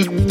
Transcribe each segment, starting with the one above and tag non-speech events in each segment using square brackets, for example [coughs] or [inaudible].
mm-hmm. [laughs]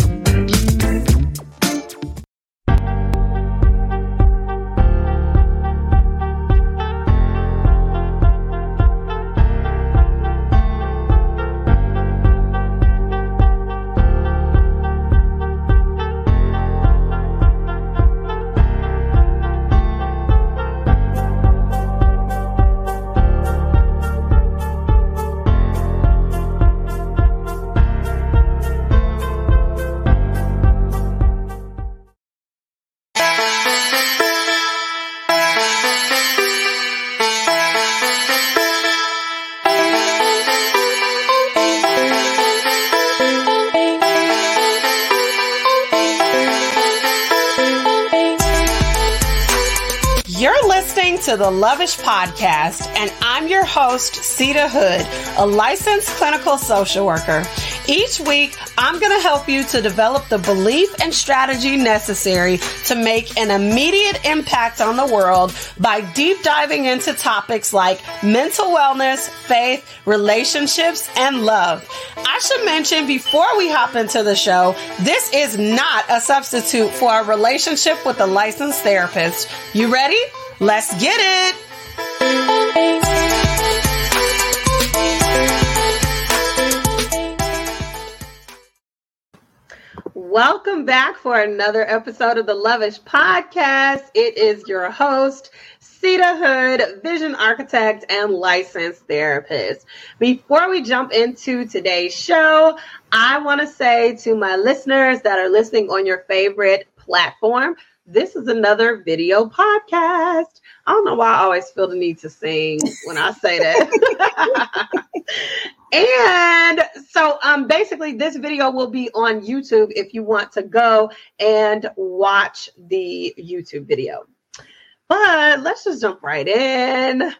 to the Loveish Podcast, and I'm your host, Seida Hood, a licensed clinical social worker. Each week, I'm going to help you to develop the belief and strategy necessary to make an immediate impact on the world by deep diving into topics like mental wellness, faith, relationships, and love. I should mention before we hop into the show, this is not a substitute for a relationship with a licensed therapist. You ready? Let's get it. Welcome back for another episode of the Loveish Podcast. It is your host, Seida Hood, vision architect and licensed therapist. Before we jump into today's show, I want to say to my listeners that are listening on your favorite platform, this is another video podcast. I don't know why I always feel the need to sing when I say that. [laughs] and so um basically this video will be on YouTube if you want to go and watch the YouTube video. But let's just jump right in.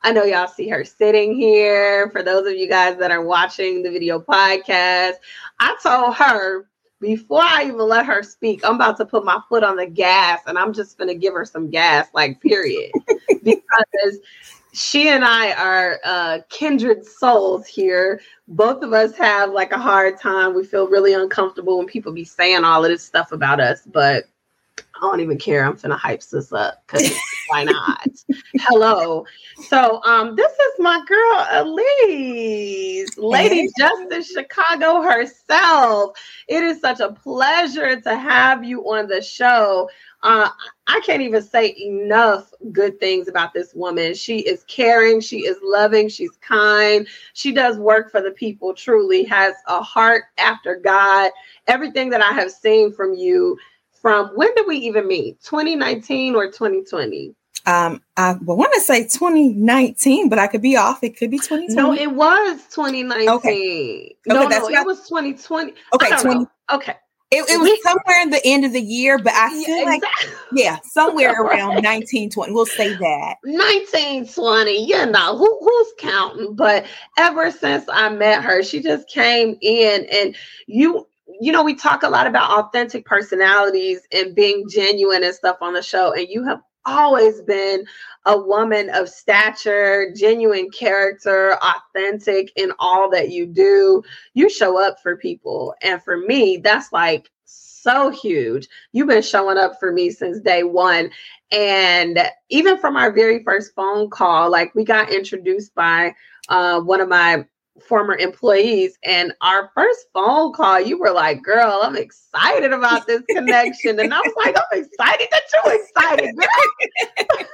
I know y'all see her sitting here. For those of you guys that are watching the video podcast, I told her before I even let her speak, I'm about to put my foot on the gas and I'm just going to give her some gas, like, period. [laughs] because she and I are uh, kindred souls here. Both of us have like a hard time. We feel really uncomfortable when people be saying all of this stuff about us, but I don't even care. I'm gonna hype this up because why not? Hello. So um this is my girl Alyease, Lady hey. Justice Chicago herself. It is such a pleasure to have you on the show. Uh, I can't even say enough good things about this woman. She is caring, she is loving, she's kind, she does work for the people, truly has a heart after God. Everything that I have seen from you from when did we even meet? 2019 or 2020? Um, I want to say 2019, but I could be off. It could be 2020. No, it was 2019. Okay. No, okay, no, it was 2020. Okay, 20. Know. Okay. It, it, was somewhere in the end of the year, but I feel yeah, like, yeah, somewhere [laughs] around 1920. We'll say that. 1920, you know, who, who's counting? But ever since I met her, she just came in and you, you know, we talk a lot about authentic personalities and being genuine and stuff on the show. And you have always been a woman of stature, genuine character, authentic in all that you do. You show up for people. And for me, that's like so huge. You've been showing up for me since day one. And even from our very first phone call, like we got introduced by uh, one of my former employees. And our first phone call, you were like, girl, I'm excited about this [laughs] connection. And I was like, I'm excited that you're excited, [laughs]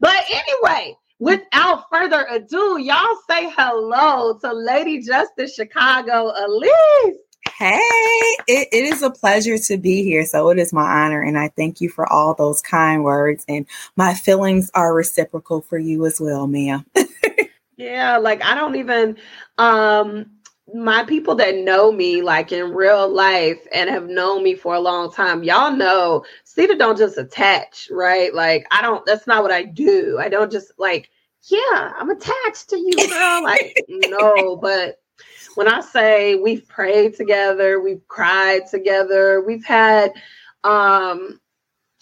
but anyway, without further ado, y'all say hello to Lady Justice Chicago, Alyease. Hey, it, it is a pleasure to be here. So it is my honor. And I thank you for all those kind words. And my feelings are reciprocal for you as well, ma'am. [laughs] Yeah, like I don't even um my people that know me like in real life and have known me for a long time, y'all know Seida don't just attach, right? Like I don't that's not what I do. I don't just like, yeah, I'm attached to you, girl. Like, [laughs] no, but when I say we've prayed together, we've cried together, we've had um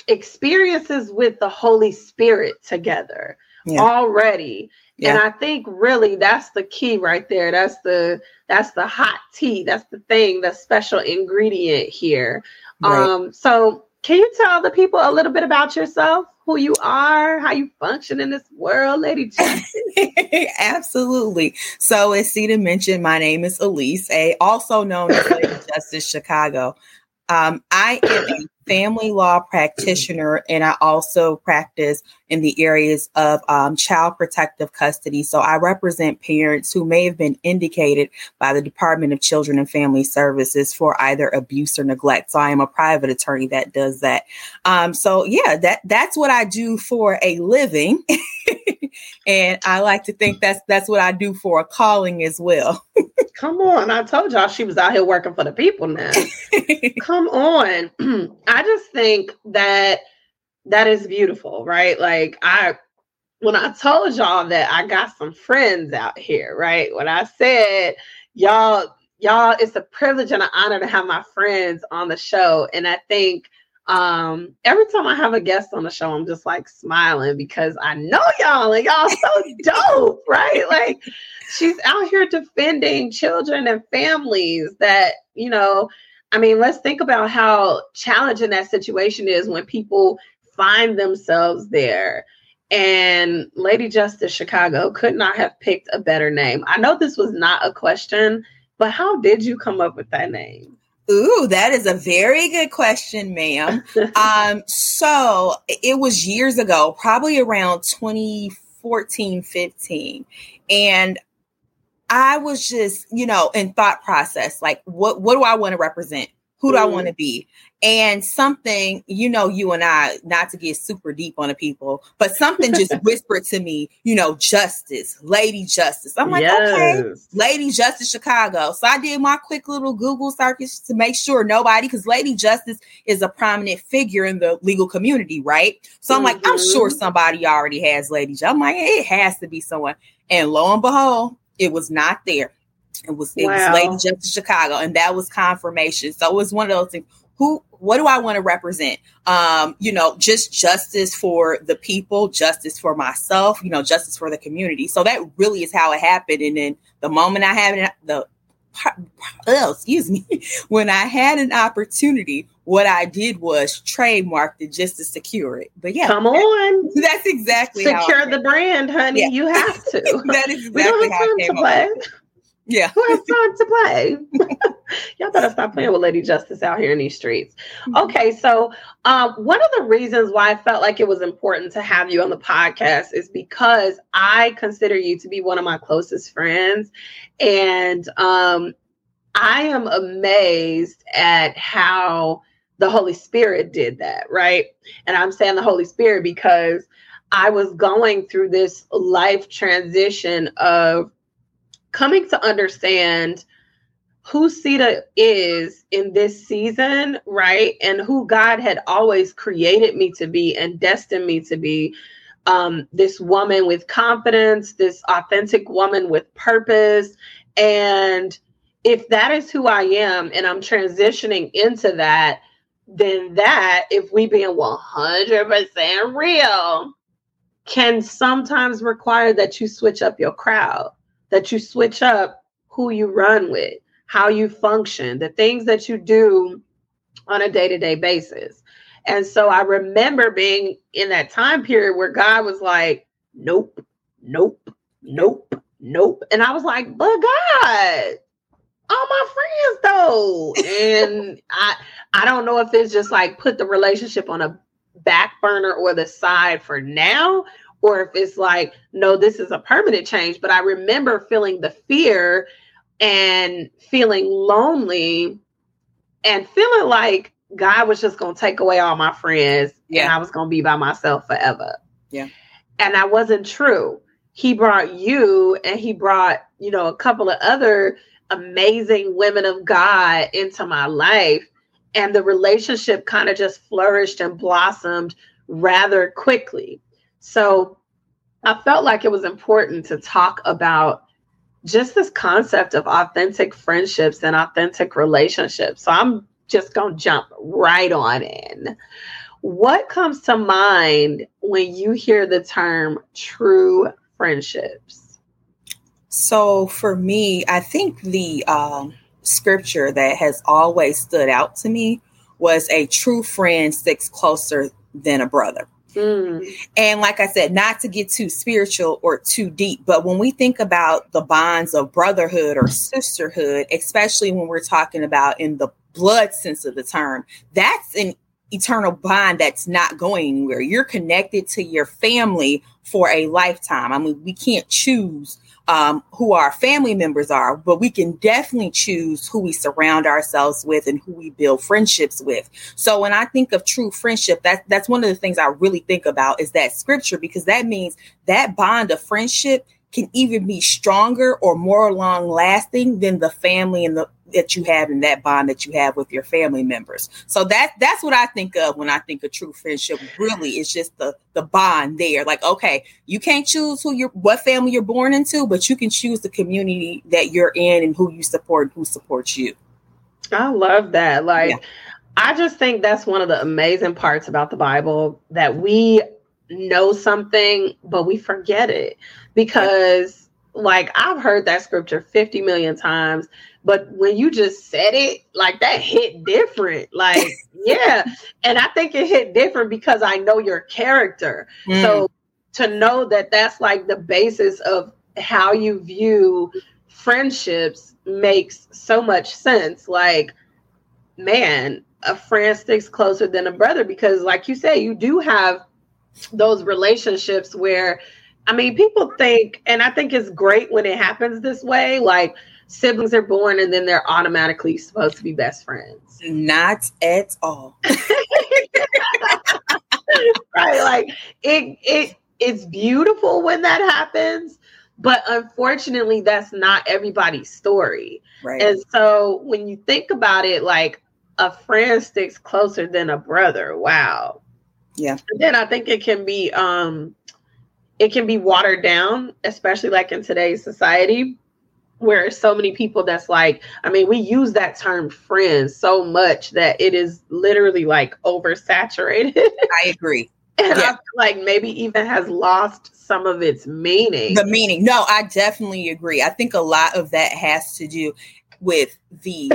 experiences with the Holy Spirit together yeah. already Yeah. And I think really that's the key right there. That's the that's the hot tea. That's the thing, the special ingredient here. Right. Um, so can you tell the people a little bit about yourself? Who you are, how you function in this world, Lady Justice? [laughs] Absolutely. So, as Seida mentioned, my name is Alyease, a also known as Lady [coughs] Justice Chicago. Um, I am a family law practitioner and I also practice in the areas of um, child protective custody. So I represent parents who may have been indicated by the Department of Children and Family Services for either abuse or neglect. So I am a private attorney that does that. Um, so yeah, that that's what I do for a living. [laughs] and I like to think that's that's what I do for a calling as well. [laughs] Come on. I told y'all she was out here working for the people now. [laughs] Come on. [clears throat] I just think that that is beautiful, right? Like I when I told y'all that I got some friends out here, right? When I said y'all y'all it's a privilege and an honor to have my friends on the show and I think um every time I have a guest on the show I'm just like smiling because I know y'all and y'all so [laughs] dope, right? Like she's out here defending children and families that, you know, I mean, let's think about how challenging that situation is when people find themselves there. And Lady Justice Chicago could not have picked a better name. I know this was not a question, but how did you come up with that name? Ooh, that is a very good question, ma'am. [laughs] um, so it was years ago, probably around 2014, 15. And I was just, you know, in thought process, like what what do I want to represent? Who do mm. I want to be? And something, you know, you and I, not to get super deep on the people, but something just [laughs] whispered to me, you know, justice, Lady Justice. I'm like, yes. okay, Lady Justice Chicago. So I did my quick little Google search to make sure nobody, because Lady Justice is a prominent figure in the legal community, right? So I'm mm-hmm. like, I'm sure mm-hmm. somebody already has Lady Justice. I'm like, it has to be someone. And lo and behold, it was not there. It was it wow. was Lady Justice Chicago, and that was confirmation. So it was one of those things. Who what do I want to represent? Um, you know, just justice for the people, justice for myself, you know, justice for the community. So that really is how it happened. And then the moment I had the oh, excuse me, [laughs] when I had an opportunity, what I did was trademark it just to secure it. But yeah, come on, [laughs] that's exactly secure the brand, honey. Yeah. You have to. [laughs] that is exactly we don't have time to play. Yeah. Who has time to play? [laughs] Y'all better stop playing with Lady Justice out here in these streets. Mm-hmm. Okay, so um, one of the reasons why I felt like it was important to have you on the podcast is because I consider you to be one of my closest friends. And um, I am amazed at how the Holy Spirit did that, right? And I'm saying the Holy Spirit because I was going through this life transition of coming to understand who Seida is in this season, right? And who God had always created me to be and destined me to be. Um, this woman with confidence, this authentic woman with purpose. And if that is who I am and I'm transitioning into that, then that, if we being 100% real, can sometimes require that you switch up your crowd, that you switch up who you run with, how you function, the things that you do on a day to day basis. And so I remember being in that time period where God was like, nope, nope, nope, nope. And I was like, but God, all my friends though. and [laughs] I I don't know if it's just like put the relationship on a back burner or the side for now, or if it's like, no, this is a permanent change. But I remember feeling the fear and feeling lonely and feeling like God was just gonna take away all my friends yeah. and I was gonna be by myself forever. Yeah. And that wasn't true. He brought you and he brought, you know, a couple of other amazing women of God into my life. And the relationship kind of just flourished and blossomed rather quickly. So I felt like it was important to talk about just this concept of authentic friendships and authentic relationships. So I'm just going to jump right on in. What comes to mind when you hear the term true friendships? So for me, I think the um, scripture that has always stood out to me was a true friend sticks closer than a brother. Mm. And like I said, not to get too spiritual or too deep, but when we think about the bonds of brotherhood or sisterhood, especially when we're talking about in the blood sense of the term, that's an eternal bond that's not going anywhere. You're connected to your family for a lifetime. I mean, we can't choose um, who our family members are, but we can definitely choose who we surround ourselves with and who we build friendships with. So when I think of true friendship, that that's one of the things I really think about is that scripture because that means that bond of friendship can even be stronger or more long lasting than the family and the that you have and that bond that you have with your family members. So that that's what I think of when I think of true friendship. Really, it's just the the bond there. Like, okay, you can't choose who you're what family you're born into, but you can choose the community that you're in and who you support, and who supports you. I love that. Like, yeah. I just think that's one of the amazing parts about the Bible that we know something, but we forget it because. Like I've heard that scripture 50 million times but when you just said it, like that hit different. Like, [laughs] yeah. And I think it hit different because I know your character. Mm. So to know that that's like the basis of how you view friendships makes so much sense. Like, man, a friend sticks closer than a brother because, like you say, you do have those relationships where, I mean, people think, and I think it's great when it happens this way. Like, siblings are born and then they're automatically supposed to be best friends. Not at all. [laughs] right. Like it it it's beautiful when that happens, but unfortunately that's not everybody's story. Right. And so when you think about it, like a friend sticks closer than a brother. Wow. Yeah. And then I think it can be um it can be watered down, especially like in today's society where so many people that's like i mean we use that term friends so much that it is literally like oversaturated. [laughs] I agree. And yeah. I feel like maybe even has lost some of its meaning. The meaning. No i definitely agree. I think a lot of that has to do with the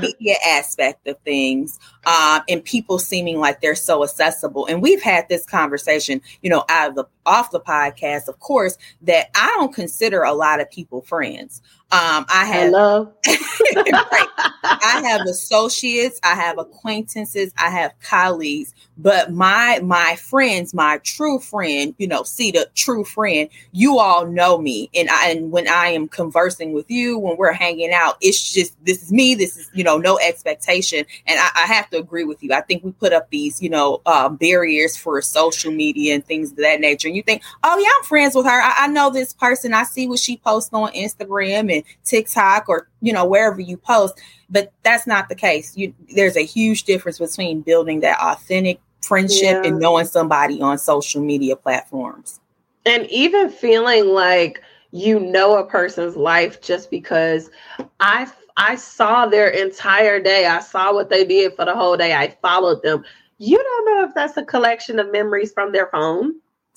media aspect of things um, and people seeming like they're so accessible. And we've had this conversation, you know, out of the off the podcast, of course, that I don't consider a lot of people friends. Um, I have Hello. [laughs] right. I have associates, I have acquaintances, I have colleagues, but my my friends, my true friend, you know, see the true friend, you all know me. And I and when I am conversing with you, when we're hanging out, it's just this is me, this is, you know, no expectation. And I, I have to agree with you. I think we put up these, you know, uh, barriers for social media and things of that nature. And you think, oh yeah, I'm friends with her. I, I know this person. I see what she posts on Instagram and TikTok or you know wherever you post, but that's not the case. You, there's a huge difference between building that authentic friendship yeah. and knowing somebody on social media platforms. And even feeling like you know a person's life just because I I saw their entire day. I saw what they did for the whole day. I followed them. You don't know if that's a collection of memories from their phone.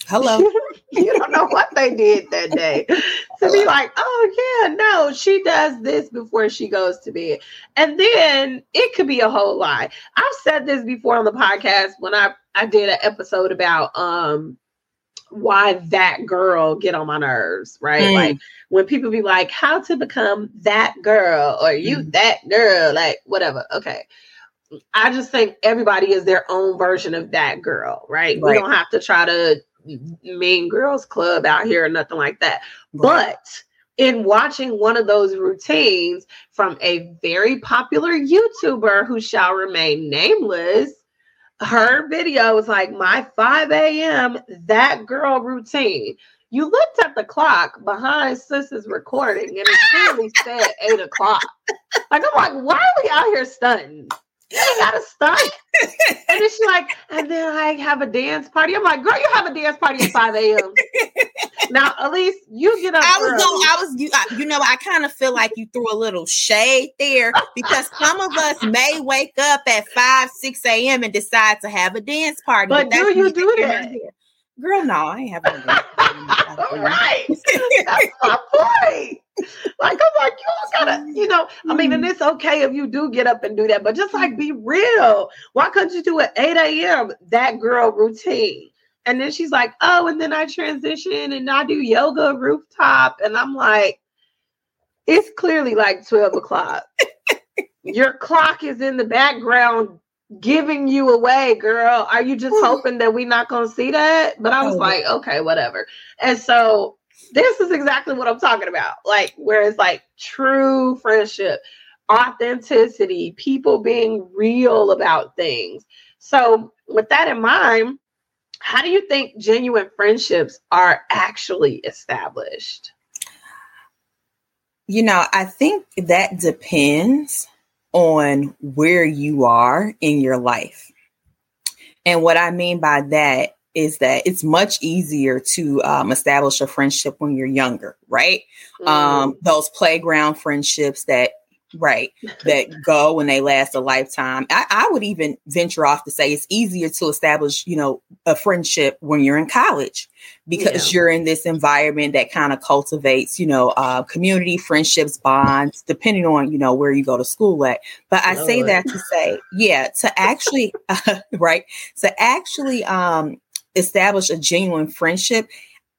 Hello. [laughs] you don't know what they did that day. To be like, oh yeah, no, she does this before she goes to bed. And then it could be a whole lie. I've said this before on the podcast when I, I did an episode about um why that girl get on my nerves, right? Mm. Like when people be like, how to become that girl or you mm. that girl, like whatever. Okay. I just think everybody is their own version of that girl, right? right. We don't have to try to mean girls club out here or nothing like that. Right. But in watching one of those routines from a very popular YouTuber who shall remain nameless, her video was like my 5 a.m. that girl routine. You looked at the clock behind Sis's recording and it clearly said eight o'clock. Like I'm like, why are we out here stunting? You gotta stop. and then she's like, and then I have a dance party. I'm like, girl, you have a dance party at 5 a.m. now, at least you get up. I was going, I was, you, you know, I kind of feel like you threw a little shade there because some of us may wake up at 5, 6 a.m. and decide to have a dance party. But, but do you do that? Girl, no, I ain't having a [laughs] right. That's my point. Like I'm like, you all gotta, you know, I mean, and mm. it's okay if you do get up and do that, but just like be real. Why couldn't you do it 8 a.m. that girl routine? And then she's like, oh, and then I transition and I do yoga rooftop. And I'm like, it's clearly like 12 o'clock. Your clock is in the background giving you away, girl. Are you just hoping that we're not to see that? But I was oh, like, okay, whatever. And so this is exactly what I'm talking about. Like, where it's like true friendship, authenticity, people being real about things. So, with that in mind, how do you think genuine friendships are actually established? You know, I think that depends on where you are in your life. And what I mean by that is that it's much easier to um, establish a friendship when you're younger, right? Mm. Um, those playground friendships that right that [laughs] go and they last a lifetime I, I, would even venture off to say it's easier to establish you know a friendship when you're in college because yeah. you're in this environment that kind of cultivates you know uh, community friendships bonds depending on you know where you go to school at but i say that to say yeah to actually uh, [laughs] right to actually um establish a genuine friendship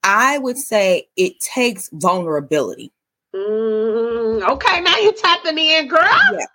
i would say it takes vulnerability Mm, okay, now you're tapping in, girl.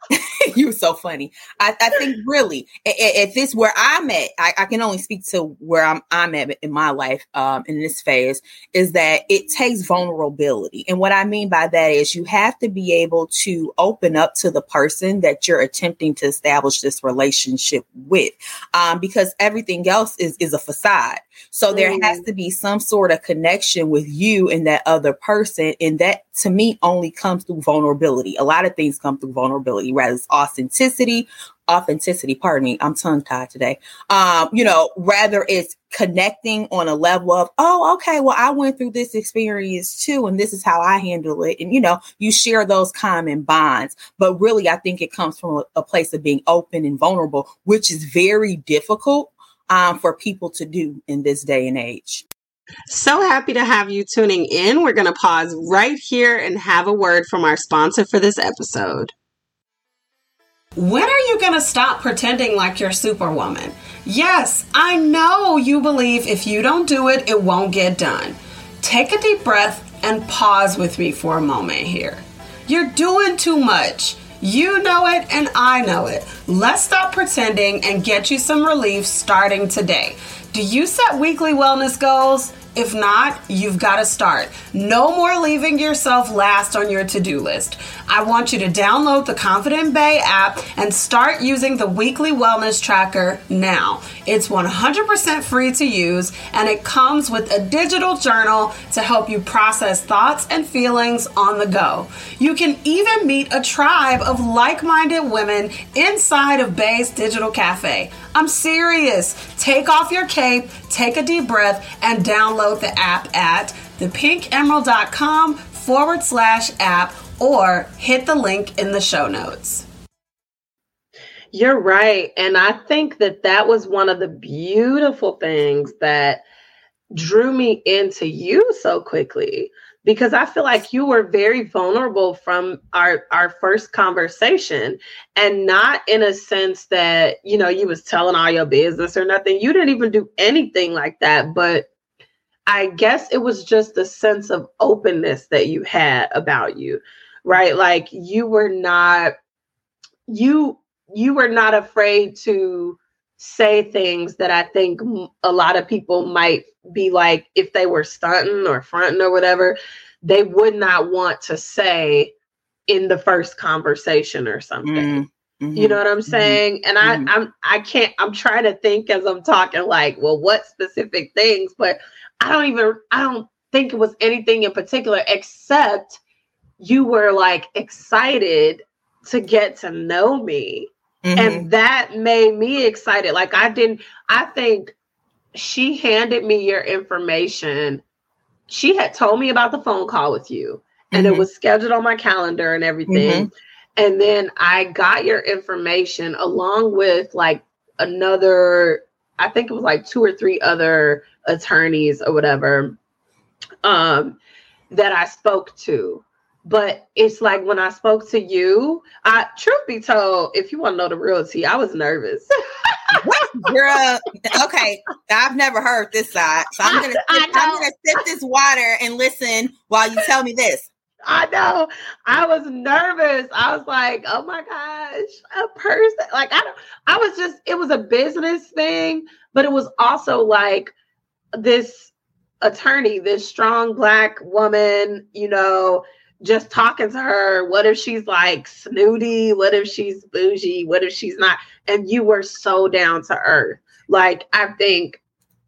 Yeah. [laughs] you so funny. I, I think really, if this where I'm at, I, I, can only speak to where I'm I'm at in my life um, in this phase, is that it takes vulnerability. And what I mean by that is you have to be able to open up to the person that you're attempting to establish this relationship with, um, because everything else is is a facade. So there has mm. to be some sort of connection with you and that other person. And that to me only comes through vulnerability. A lot of things come through vulnerability, rather it's authenticity, authenticity, pardon me, I'm tongue tied today. Um, you know, rather it's connecting on a level of, oh, okay, well, I went through this experience too, and this is how I handle it. And, you know, you share those common bonds. But really, I think it comes from a, a place of being open and vulnerable, which is very difficult um, for people to do in this day and age. So happy to have you tuning in. We're going to pause right here and have a word from our sponsor for this episode. When are you going to stop pretending like you're Superwoman? Yes, I know you believe if you don't do it, it won't get done. Take a deep breath and pause with me for a moment here. You're doing too much. You know it and I know it. Let's stop pretending and get you some relief starting today. Do you set weekly wellness goals? If not, you've got to start. No more leaving yourself last on your to do list. I want you to download the Confident Bay app and start using the weekly wellness tracker now. It's 100% free to use and it comes with a digital journal to help you process thoughts and feelings on the go. You can even meet a tribe of like minded women inside of Bay's Digital Cafe. I'm serious. Take off your cape, take a deep breath, and download the app at thepinkemerald.com forward slash app or hit the link in the show notes. You're right. And I think that that was one of the beautiful things that drew me into you so quickly because I feel like you were very vulnerable from our our first conversation and not in a sense that you know you was telling all your business or nothing you didn't even do anything like that but I guess it was just the sense of openness that you had about you right like you were not you you were not afraid to say things that I think a lot of people might be like, if they were stunting or fronting or whatever, they would not want to say in the first conversation or something. Mm-hmm. You know what I'm mm-hmm. saying? Mm-hmm. And I, mm-hmm. I'm, I can't. I'm trying to think as I'm talking, like, well, what specific things? But I don't even. I don't think it was anything in particular, except you were like excited to get to know me Mm-hmm. And that made me excited. Like I didn't, I think she handed me your information. She had told me about the phone call with you, and mm-hmm. it was scheduled on my calendar and everything. Mm-hmm. And then I got your information along with like another, I think it was like two or three other attorneys or whatever um, that I spoke to. But it's like when I spoke to you, I truth be told, if you want to know the reality, I was nervous. [laughs] What, girl, okay. I've never heard this side. So I'm gonna sip, I'm gonna sip this water and listen while you tell me this. I know. I was nervous. I was like, oh my gosh, a person. Like I don't I was just it was a business thing, but it was also like this attorney, this strong black woman, you know, just talking to her. What if she's like snooty? What if she's bougie? What if she's not? And you were so down to earth. Like, I think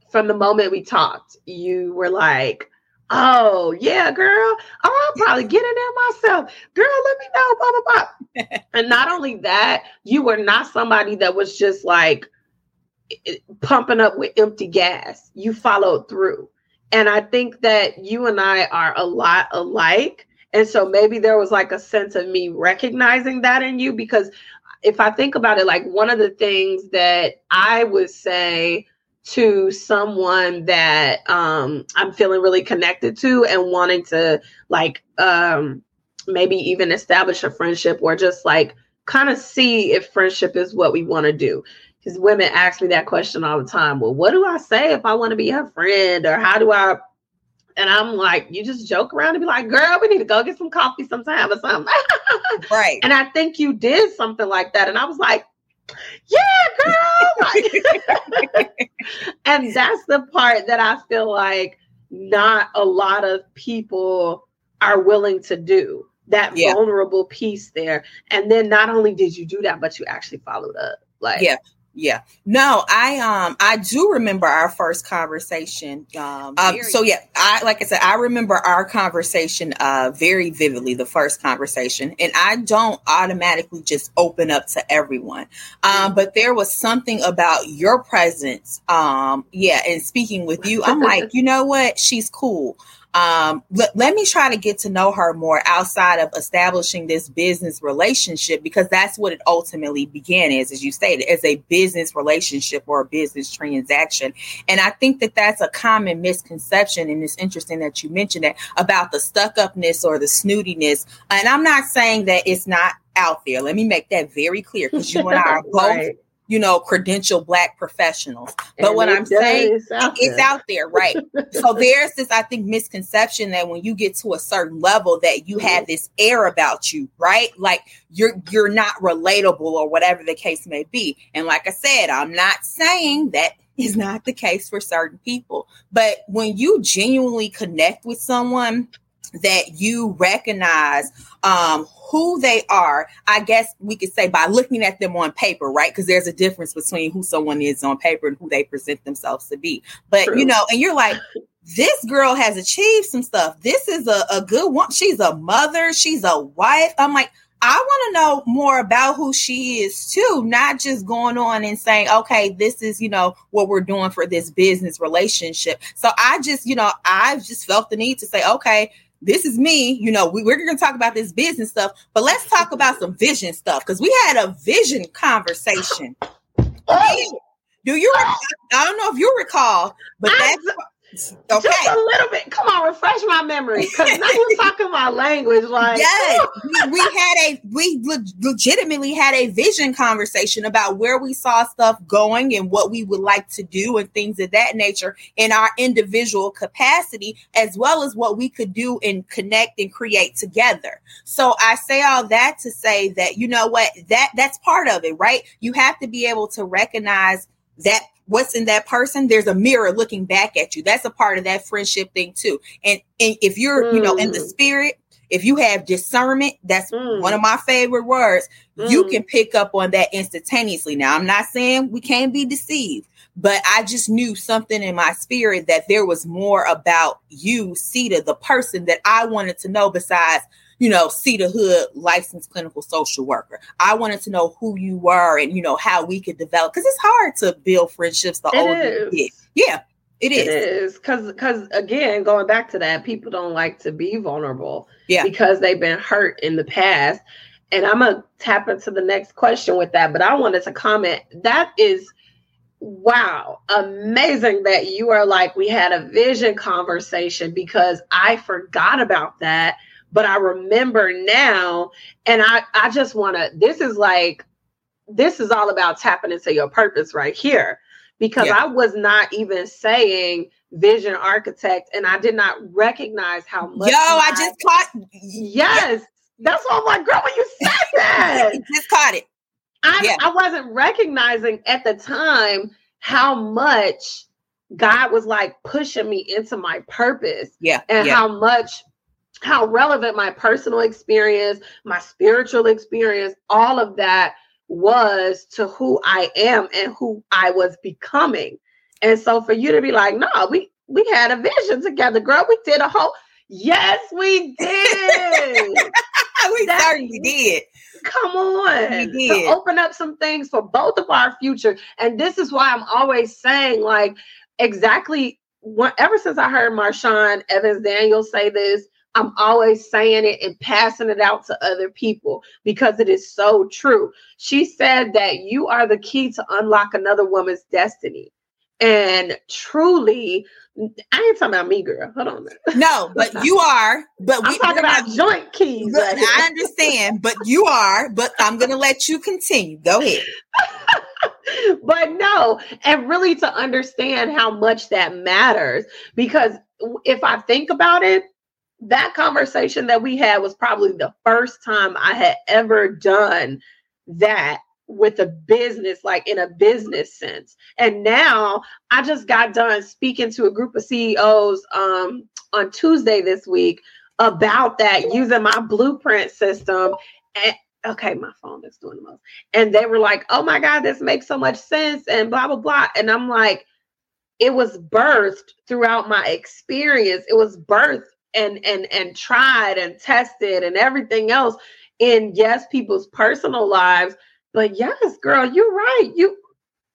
from the moment we talked, you were like, Oh, yeah, girl. Oh, I'll probably get in there myself. Girl, let me know, blah, blah, blah. [laughs] and not only that, you were not somebody that was just like pumping up with empty gas. You followed through. And I think that you and I are a lot alike and so maybe there was like a sense of me recognizing that in you because if I think about it, like one of the things that I would say to someone that um, I'm feeling really connected to and wanting to like um, maybe even establish a friendship or just like kind of see if friendship is what we want to do. Because women ask me that question all the time. Well, what do I say if I want to be her friend? Or how do I and I'm like, you just joke around and be like, girl, we need to go get some coffee sometime or something. [laughs] right. And I think you did something like that. And I was like, yeah, girl. [laughs] and that's the part that I feel like not a lot of people are willing to do that yeah. vulnerable piece there. And then not only did you do that, but you actually followed up. Like, yeah, yeah. No, I um I do remember our first conversation. Um, um so yeah, I like I said, I remember our conversation uh very vividly, the first conversation. And I don't automatically just open up to everyone. Um, but there was something about your presence. Um, yeah, and speaking with you, I'm like, [laughs] you know what? She's cool um, let, let me try to get to know her more outside of establishing this business relationship because that's what it ultimately began as, as you stated, as a business relationship or a business transaction. And I think that that's a common misconception. And it's interesting that you mentioned that about the stuck upness or the snootiness. And I'm not saying that it's not out there. Let me make that very clear because you and I are [laughs] both right you know, credential black professionals. But and what I'm saying, it's out, it's out there, right? so [laughs] there's this, I think, misconception that when you get to a certain level, that you have this air about you, right? Like you're you're not relatable or whatever the case may be. And like I said, I'm not saying that is not the case for certain people. But when you genuinely connect with someone that you recognize um, who they are, I guess we could say by looking at them on paper, right? Because there's a difference between who someone is on paper and who they present themselves to be. But True. you know, and you're like, this girl has achieved some stuff. This is a, a good one. She's a mother, she's a wife. I'm like, I want to know more about who she is too, not just going on and saying, okay, this is, you know, what we're doing for this business relationship. So I just, you know, I've just felt the need to say, okay, this is me. You know, we, we're going to talk about this business stuff, but let's talk about some vision stuff because we had a vision conversation. Do you? I don't know if you recall, but that's Okay. Just a little bit. Come on, refresh my memory because now you're [laughs] talking my language. Like, yes, we, we, had a we le- legitimately had a vision conversation about where we saw stuff going and what we would like to do and things of that nature in our individual capacity, as well as what we could do and connect and create together. So I say all that to say that you know what that that's part of it, right? You have to be able to recognize that what's in that person there's a mirror looking back at you that's a part of that friendship thing too and, and if you're mm. you know in the mm. spirit if you have discernment that's mm. one of my favorite words mm. you can pick up on that instantaneously now i'm not saying we can't be deceived but i just knew something in my spirit that there was more about you Seida, the person that i wanted to know besides you know, Seida Hood, licensed clinical social worker. I wanted to know who you were and, you know, how we could develop because it's hard to build friendships the it older you get. Yeah. It is. It is because because again, going back to that, people don't like to be vulnerable. Yeah. Because they've been hurt in the past. And I'm gonna tap into the next question with that, but I wanted to comment. That is wow, amazing that you are like, we had a vision conversation because I forgot about that, but I remember now. And I, I just want to, this is like, this is all about tapping into your purpose right here because yeah. I was not even saying vision architect and I did not recognize how much. Yo, I, I just caught. Yes. That's what I'm like, girl, when you said [laughs] that, just caught it. I, yeah. I wasn't recognizing at the time how much God was like pushing me into my purpose. Yeah. And yeah. how much, how relevant my personal experience, my spiritual experience, all of that was to who I am and who I was becoming. And so for you to be like, no, we we had a vision together, girl. We did a whole yes, we did. [laughs] we that, certainly did. Come on. To open up some things for both of our future. And this is why I'm always saying, like, exactly what ever since I heard Marshawn Evans Daniel say this, I'm always saying it and passing it out to other people because it is so true. She said that you are the key to unlock another woman's destiny. And truly, I ain't talking about me, girl. Hold on. No, [laughs] but you are. But we, I'm talking about not, joint keys. Right I understand, but you are. But I'm going to let you continue. Go ahead. [laughs] but no, and really to understand how much that matters, because if I think about it, that conversation that we had was probably the first time I had ever done that with a business, like in a business sense. And now I just got done speaking to a group of CEOs um, on Tuesday this week about that using my blueprint system. And okay, my phone is doing the most. And they were like, oh my God, this makes so much sense, and blah, blah, blah. And I'm like, it was birthed throughout my experience. It was birthed and and and tried and tested and everything else in yes people's personal lives but yes, girl, you're right. You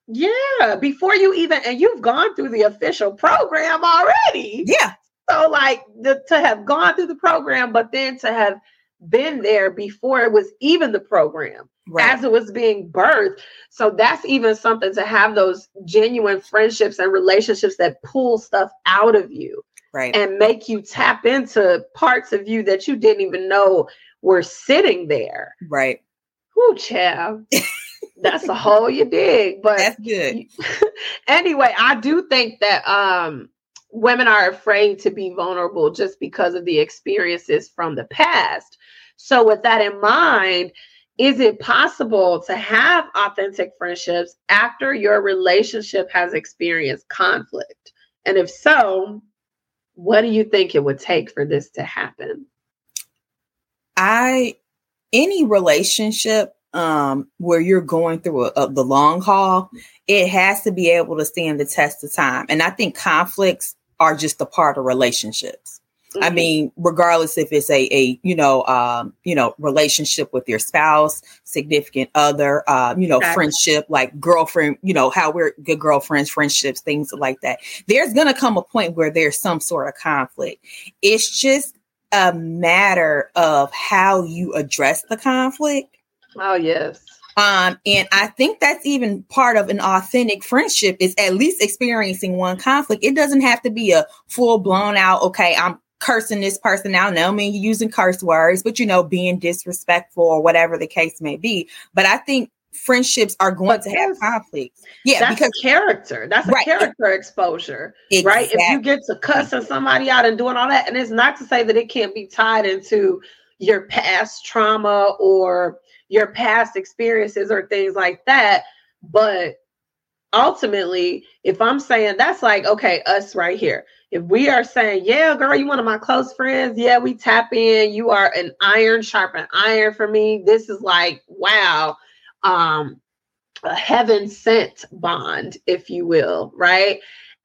yeah, before you even and you've gone through the official program already. Yeah. So like the, to have gone through the program, but then to have been there before it was even the program right. as it was being birthed. So that's even something to have those genuine friendships and relationships that pull stuff out of you. Right. And make you tap into parts of you that you didn't even know were sitting there. Right. Whoo, child. [laughs] That's a hole you dig. But that's good. [laughs] anyway, I do think that um women are afraid to be vulnerable just because of the experiences from the past. So, with that in mind, is it possible to have authentic friendships after your relationship has experienced conflict? And if so, what do you think it would take for this to happen? I any relationship um, where you're going through a, a, the long haul, it has to be able to stand the test of time. And I think conflicts are just a part of relationships. Mm-hmm. I mean, regardless if it's a, a you know, um, you know, relationship with your spouse, significant other, uh, you know, friendship, like girlfriend, you know, how we're good girlfriends, friendships, things like that. There's gonna come a point where there's some sort of conflict. It's just a matter of how you address the conflict. Oh, yes. Um, and I think that's even part of an authentic friendship is at least experiencing one conflict. It doesn't have to be a full blown out, okay, I'm cursing this person out. No, I mean you're using curse words, but you know, being disrespectful or whatever the case may be. But I think friendships are going to have conflicts. Yeah, that's because character. That's a right. character exposure, exactly. right? If you get to cussing somebody out and doing all that, and it's not to say that it can't be tied into your past trauma or your past experiences or things like that, but ultimately, if I'm saying that's like, okay, us right here. If we are saying, yeah, girl, you one of my close friends, yeah, we tap in, you are an iron sharpened iron for me. This is like, wow, um, a heaven sent bond, if you will, right?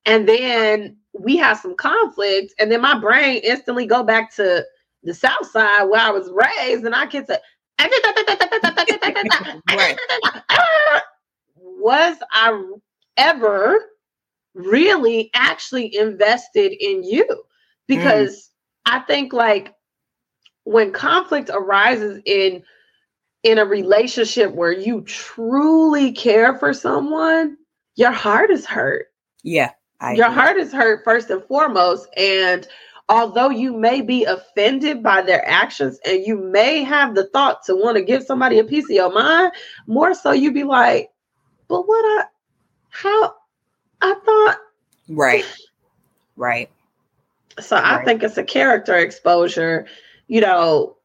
And then we have some conflict, and then my brain instantly go back to the south side where I was raised, and I get to [laughs] [laughs] was I ever really actually invested in you? Because mm. I think like when conflict arises in in a relationship where you truly care for someone, your heart is hurt. Yeah. I your agree. heart is hurt first and foremost. And although you may be offended by their actions and you may have the thought to want to give somebody a piece of your mind, more so you'd be like, but what I, how, I thought. Right. Right. So right. I think it's a character exposure, you know.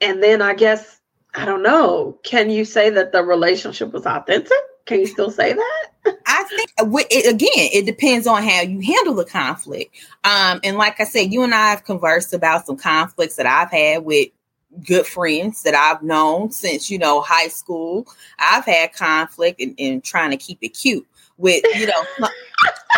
And then I guess, I don't know, can you say that the relationship was authentic? Can you still say that? [laughs] I think it, again, it depends on how you handle the conflict. Um, and like I said, you and I have conversed about some conflicts that I've had with good friends that I've known since you know high school. I've had conflict and in, in, trying to keep it cute with you know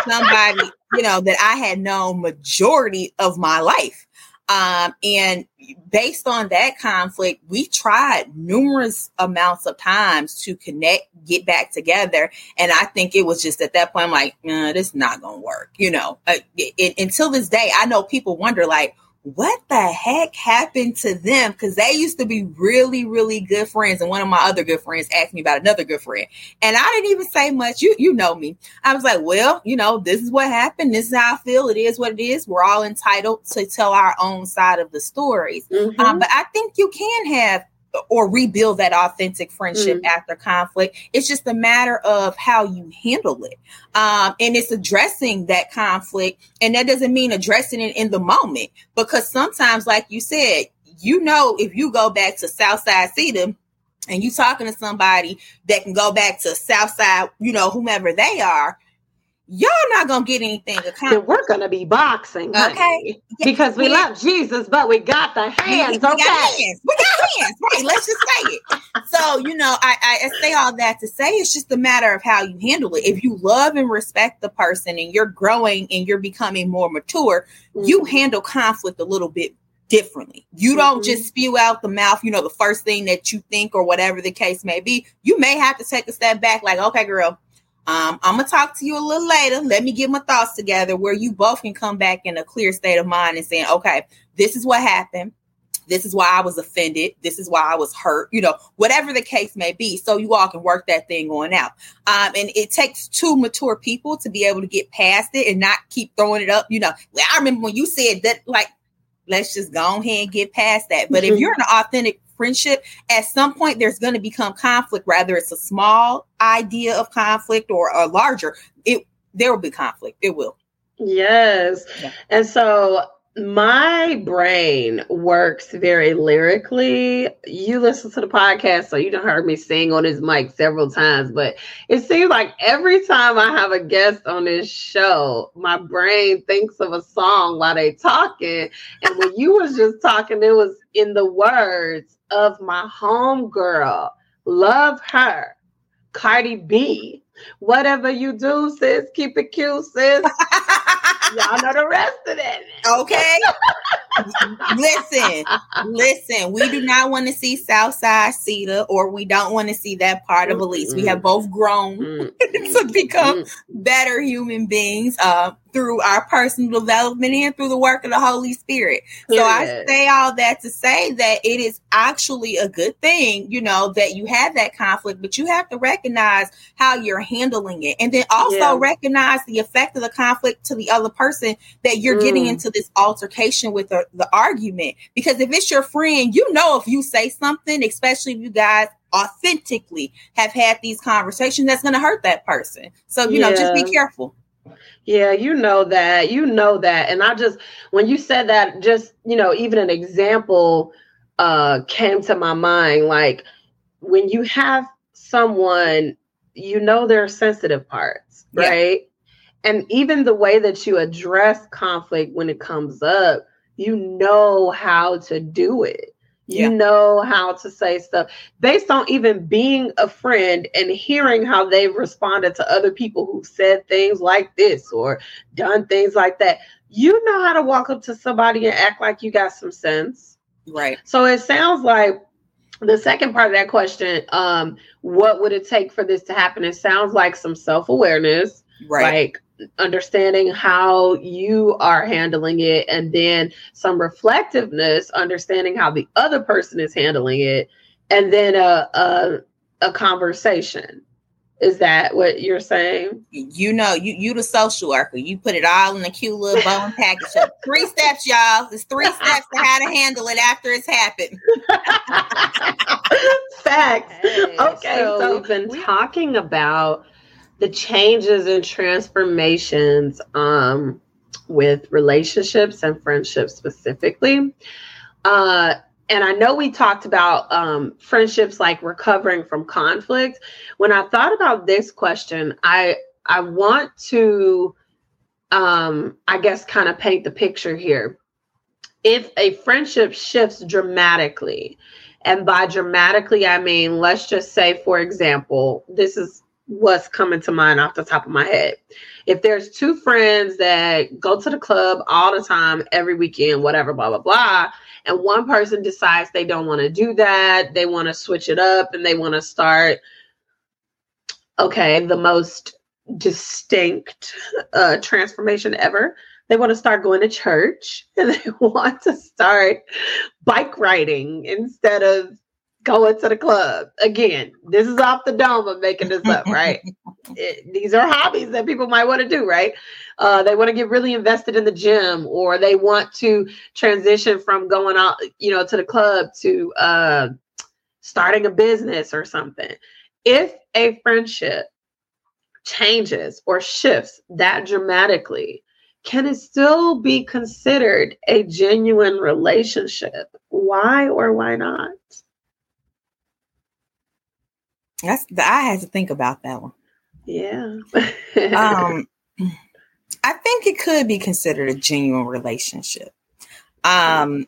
somebody you know that I had known majority of my life. Um, and based on that conflict, we tried numerous amounts of times to connect, get back together. And I think it was just at that point, I'm like, nah, this is not going to work. You know, uh, it, it, until this day, I know people wonder, like, what the heck happened to them? Because they used to be really, really good friends. And one of my other good friends asked me about another good friend. And I didn't even say much. You you know me. I was like, well, you know, this is what happened. This is how I feel. It is what it is. We're all entitled to tell our own side of the stories. Mm-hmm. Um, but I think you can have or rebuild that authentic friendship mm. after conflict. It's just a matter of how you handle it. Um, and it's addressing that conflict. And that doesn't mean addressing it in the moment, because sometimes, like you said, you know, if you go back to Southside Seida and you talking to somebody that can go back to Southside, you know, whomever they are, y'all not gonna get anything accomplished. We're gonna be boxing, honey, okay? Because we yeah. love Jesus, but we got the hands. We, we okay, got hands. we got hands. Right? Let's just say it. So you know, I, I say all that to say it's just a matter of how you handle it. If you love and respect the person, and you're growing and you're becoming more mature, mm-hmm. you handle conflict a little bit differently. You mm-hmm. don't just spew out the mouth, you know, the first thing that you think or whatever the case may be. You may have to take a step back, like, okay, girl, um, I'm gonna talk to you a little later. Let me get my thoughts together where you both can come back in a clear state of mind and saying, okay, this is what happened. This is why I was offended. This is why I was hurt, you know, whatever the case may be. So you all can work that thing on out. Um, and it takes two mature people to be able to get past it and not keep throwing it up. You know, I remember when you said that, like, let's just go ahead and get past that. But if mm-hmm. you're an authentic friendship, at some point there's going to become conflict, whether it's a small idea of conflict or a larger, it there will be conflict. It will. Yes. Yeah. And so my brain works very lyrically. You listen to the podcast, so you have heard me sing on his mic several times, but it seems like every time I have a guest on this show, my brain thinks of a song while they talking. And when you was just talking, it was in the words of my home girl. Love her. Cardi B. Whatever you do, sis, keep it cute, sis. [laughs] Y'all know the rest of it. Okay. listen, listen. We do not want to see Southside Seida, or we don't want to see that part of mm, Alyease. We mm, have both grown mm, [laughs] to become better human beings. Uh, through our personal development and through the work of the Holy Spirit. So I say all that to say that it is actually a good thing, you know, that you have that conflict, but you have to recognize how you're handling it and then also yeah. recognize the effect of the conflict to the other person that you're mm. getting into this altercation with the, the argument. Because if it's your friend, you know, if you say something, especially if you guys authentically have had these conversations, that's going to hurt that person. So, you yeah. know, just be careful. Yeah, you know that. You know that. And I just when you said that, just, you know, even an example uh came to my mind like when you have someone you know their sensitive parts, right? Yeah. And even the way that you address conflict when it comes up, you know how to do it. You yeah. know how to say stuff based on even being a friend and hearing how they've responded to other people who've said things like this or done things like that. You know how to walk up to somebody and act like you got some sense. Right. So it sounds like the second part of that question, um, what would it take for this to happen? It sounds like some self-awareness. Right. Like understanding how you are handling it and then some reflectiveness understanding how the other person is handling it and then a a, a conversation Is that what you're saying? You know, you you the social worker. You put it all in a cute little bone package. three steps, y'all. There's three steps to how to handle it after it's happened. [laughs] Facts. Hey, okay, so, so, we've been we- talking about the changes and transformations um, with relationships and friendships specifically. Uh, and I know we talked about um, friendships like recovering from conflict. When I thought about this question, I I want to, um, I guess, kind of paint the picture here. If a friendship shifts dramatically, and by dramatically I mean, let's just say, for example, this is what's coming to mind off the top of my head. If there's two friends that go to the club all the time, every weekend, whatever, blah blah blah and one person decides they don't want to do that, they want to switch it up and they want to start okay, the most distinct uh, transformation ever. They want to start going to church [laughs] and they [laughs] want to start bike riding instead of going to the club. Again, this is off the dome. I'm making this up, right? [laughs] it, these are hobbies that people might want to do, right? Uh, they want to get really invested in the gym, or they want to transition from going out, you know, to the club to uh, starting a business or something. If a friendship changes or shifts that dramatically, can it still be considered a genuine relationship? Why or why not? That's I had to think about that one. Yeah. um, [laughs] I think it could be considered a genuine relationship. Um,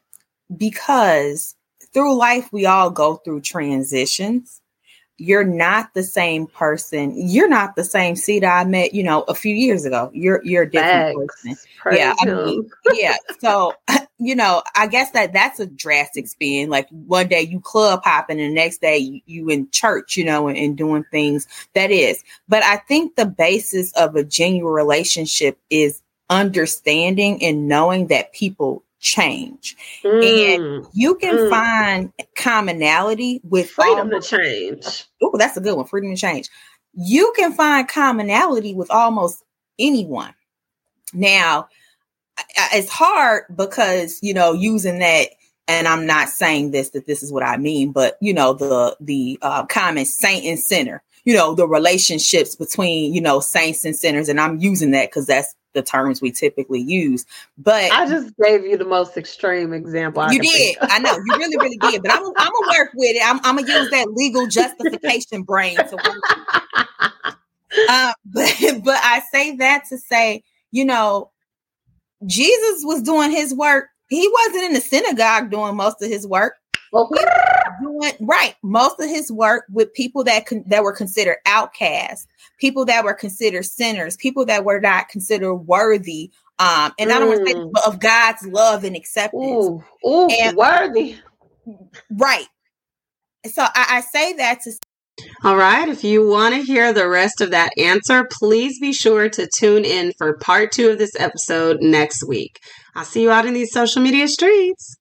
because through life we all go through transitions you're not the same person. You're not the same seed I met, you know, a few years ago. You're you're a different person. yeah, I mean, yeah. So, you know, I guess that that's a drastic spin. Like one day you club hopping, and the next day you, you in church, you know, and, and doing things. That is, but I think the basis of a genuine relationship is understanding and knowing that people change. Mm, and you can mm. find commonality with freedom almost, to change. Oh, that's a good one. Freedom to change. You can find commonality with almost anyone. Now, it's hard because, you know, using that and I'm not saying this that this is what I mean, but you know the the uh, common saint and sinner, you know the relationships between you know saints and sinners, and I'm using that because that's the terms we typically use. But I just gave you the most extreme example. I you did. I know you really, really did. But I'm, I'm gonna work with it. I'm, I'm gonna use that legal justification brain to work. [laughs] uh, [laughs] but but I say that to say, you know, Jesus was doing his work. He wasn't in the synagogue doing most of his work. Okay. Doing right most of his work with people that con- that were considered outcasts, people that were considered sinners, people that were not considered worthy. Um, and mm. I don't want to say mm. of God's love and acceptance. Ooh, ooh and, worthy. Right. So I, I say that to all right. If you want to hear the rest of that answer, please be sure to tune in for part two of this episode next week. I'll see you out in these social media streets.